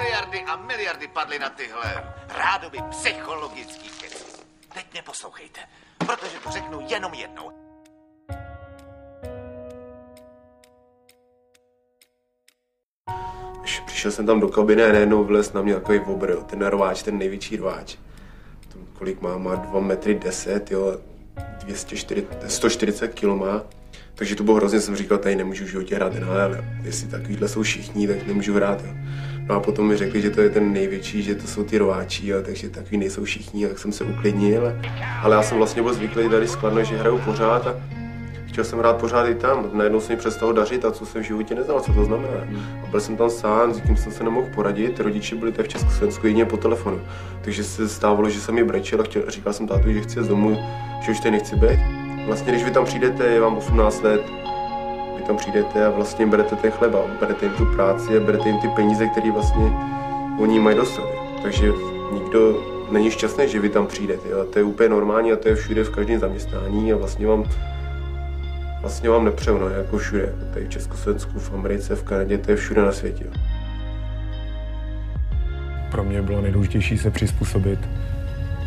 miliardy a miliardy padly na tyhle rádoby psychologický keci. Teď mě poslouchejte, protože to řeknu jenom jednou. Přišel jsem tam do kabiny a najednou vylez na mě takový obr, ten rváč, ten největší rváč. To, kolik má? Má 2 metry 10, jo, 240, 140 kg má. Takže to bylo hrozně, jsem říkal, tady nemůžu v životě hrát NHL, jestli takovýhle jsou všichni, tak nemůžu hrát. Jo. No a potom mi řekli, že to je ten největší, že to jsou ty rováči, jo, takže takový nejsou všichni, tak jsem se uklidnil. Ale já jsem vlastně byl zvyklý tady skladno, že hraju pořád a chtěl jsem hrát pořád i tam. Najednou se mi přestalo dařit a co jsem v životě neznal, co to znamená. A byl jsem tam sám, s tím jsem se nemohl poradit, rodiče byli tady v Československu jedině po telefonu. Takže se stávalo, že jsem mi brečel a chtěl, říkal jsem tátu, že chci z domu, že už tady nechci být. Vlastně, když vy tam přijdete, je vám 18 let, vy tam přijdete a vlastně berete ten chleba, berete jim tu práci a berete jim ty peníze, které vlastně oni mají dostat. Takže nikdo není šťastný, že vy tam přijdete. Jo. A to je úplně normální a to je všude v každém zaměstnání a vlastně vám vlastně vám nepřeju, no, jako všude. Tady v Československu, v Americe, v Kanadě, to je všude na světě. Pro mě bylo nejdůležitější se přizpůsobit,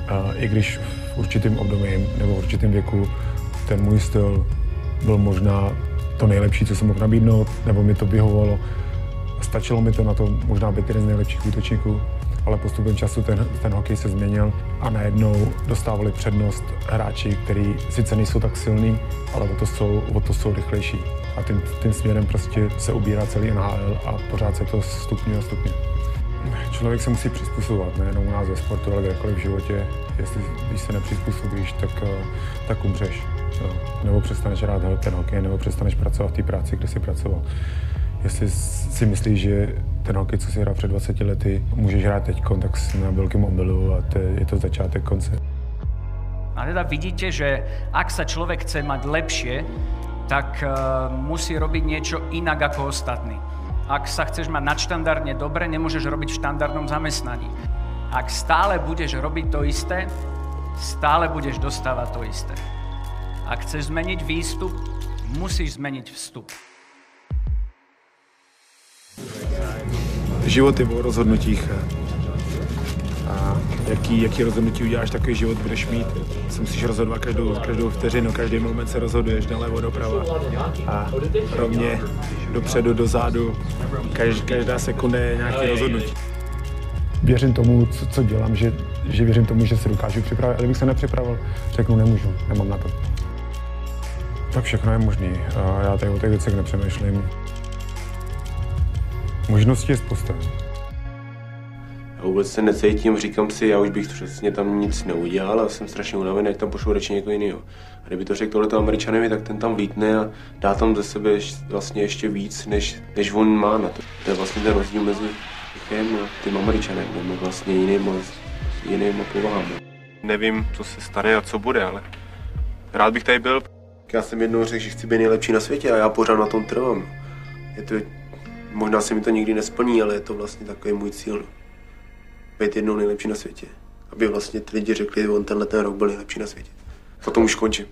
a i když v určitém období nebo v určitém věku ten můj styl byl možná to nejlepší, co jsem mohl nabídnout, nebo mi to vyhovovalo. Stačilo mi to na to možná být jeden z nejlepších útočníků, ale postupem času ten, ten hokej se změnil a najednou dostávali přednost hráči, kteří sice nejsou tak silní, ale o to jsou, o to jsou rychlejší. A tím, tím směrem prostě se ubírá celý NHL a pořád se to stupňuje a stupňuje. Člověk se musí přizpůsobovat, nejenom u nás ve sportu, ale kdekoliv v životě. Jestli, když se nepřizpůsobíš, tak, eh, tak umřeš. Jo. Nebo přestaneš hrát ten hokej, nebo přestaneš pracovat v té práci, kde jsi pracoval. Jestli si myslíš, že ten hokej, co si hrál před 20 lety, můžeš hrát teď, tak jsi na velkém mobilu a to je to začátek konce. A teda vidíte, že ak sa človek chce mať lepšie, tak uh, musí robiť niečo inak ako ostatní. Ak sa chceš mať nadštandardne dobre, nemôžeš robiť v štandardnom zamestnaní. Ak stále budeš robiť to isté, stále budeš dostávať to isté. Ak chceš zmeniť výstup, musíš zmeniť vstup. Život je o rozhodnutích. Jaký, jaký rozhodnutí uděláš, takový život budeš mít. Se musíš rozhodovat každou, každou vteřinu, každý moment se rozhoduješ nalevo, doprava. A rovně dopředu, dozadu. Každá, každá sekunda je nějaké rozhodnutí. Věřím tomu, co, co dělám, že, že věřím tomu, že se dokážu připravit. Ale kdybych se nepřipravil, řeknu, nemůžu, nemám na to. Tak všechno je možný. Já tady o těch věcech nepřemýšlím. Možností je spousta. Já vůbec se necítím, říkám si, já už bych přesně tam nic neudělal a jsem strašně unavený, ať tam pošlu radši někoho jiného. A kdyby to řekl tohleto američanovi, tak ten tam vlítne a dá tam ze sebe vlastně ještě víc, než, než on má na to. To je vlastně ten rozdíl mezi Čechem a tím američanem, nebo vlastně jiným, jiným povahám. Nevím, co se stane a co bude, ale rád bych tady byl. Já jsem jednou řekl, že chci být nejlepší na světě a já pořád na tom trvám. Je to, možná se mi to nikdy nesplní, ale je to vlastně takový můj cíl. Být jednou nejlepší na světě. Aby vlastně ty lidi řekli, že on tenhle ten rok byl nejlepší na světě. Potom už končím.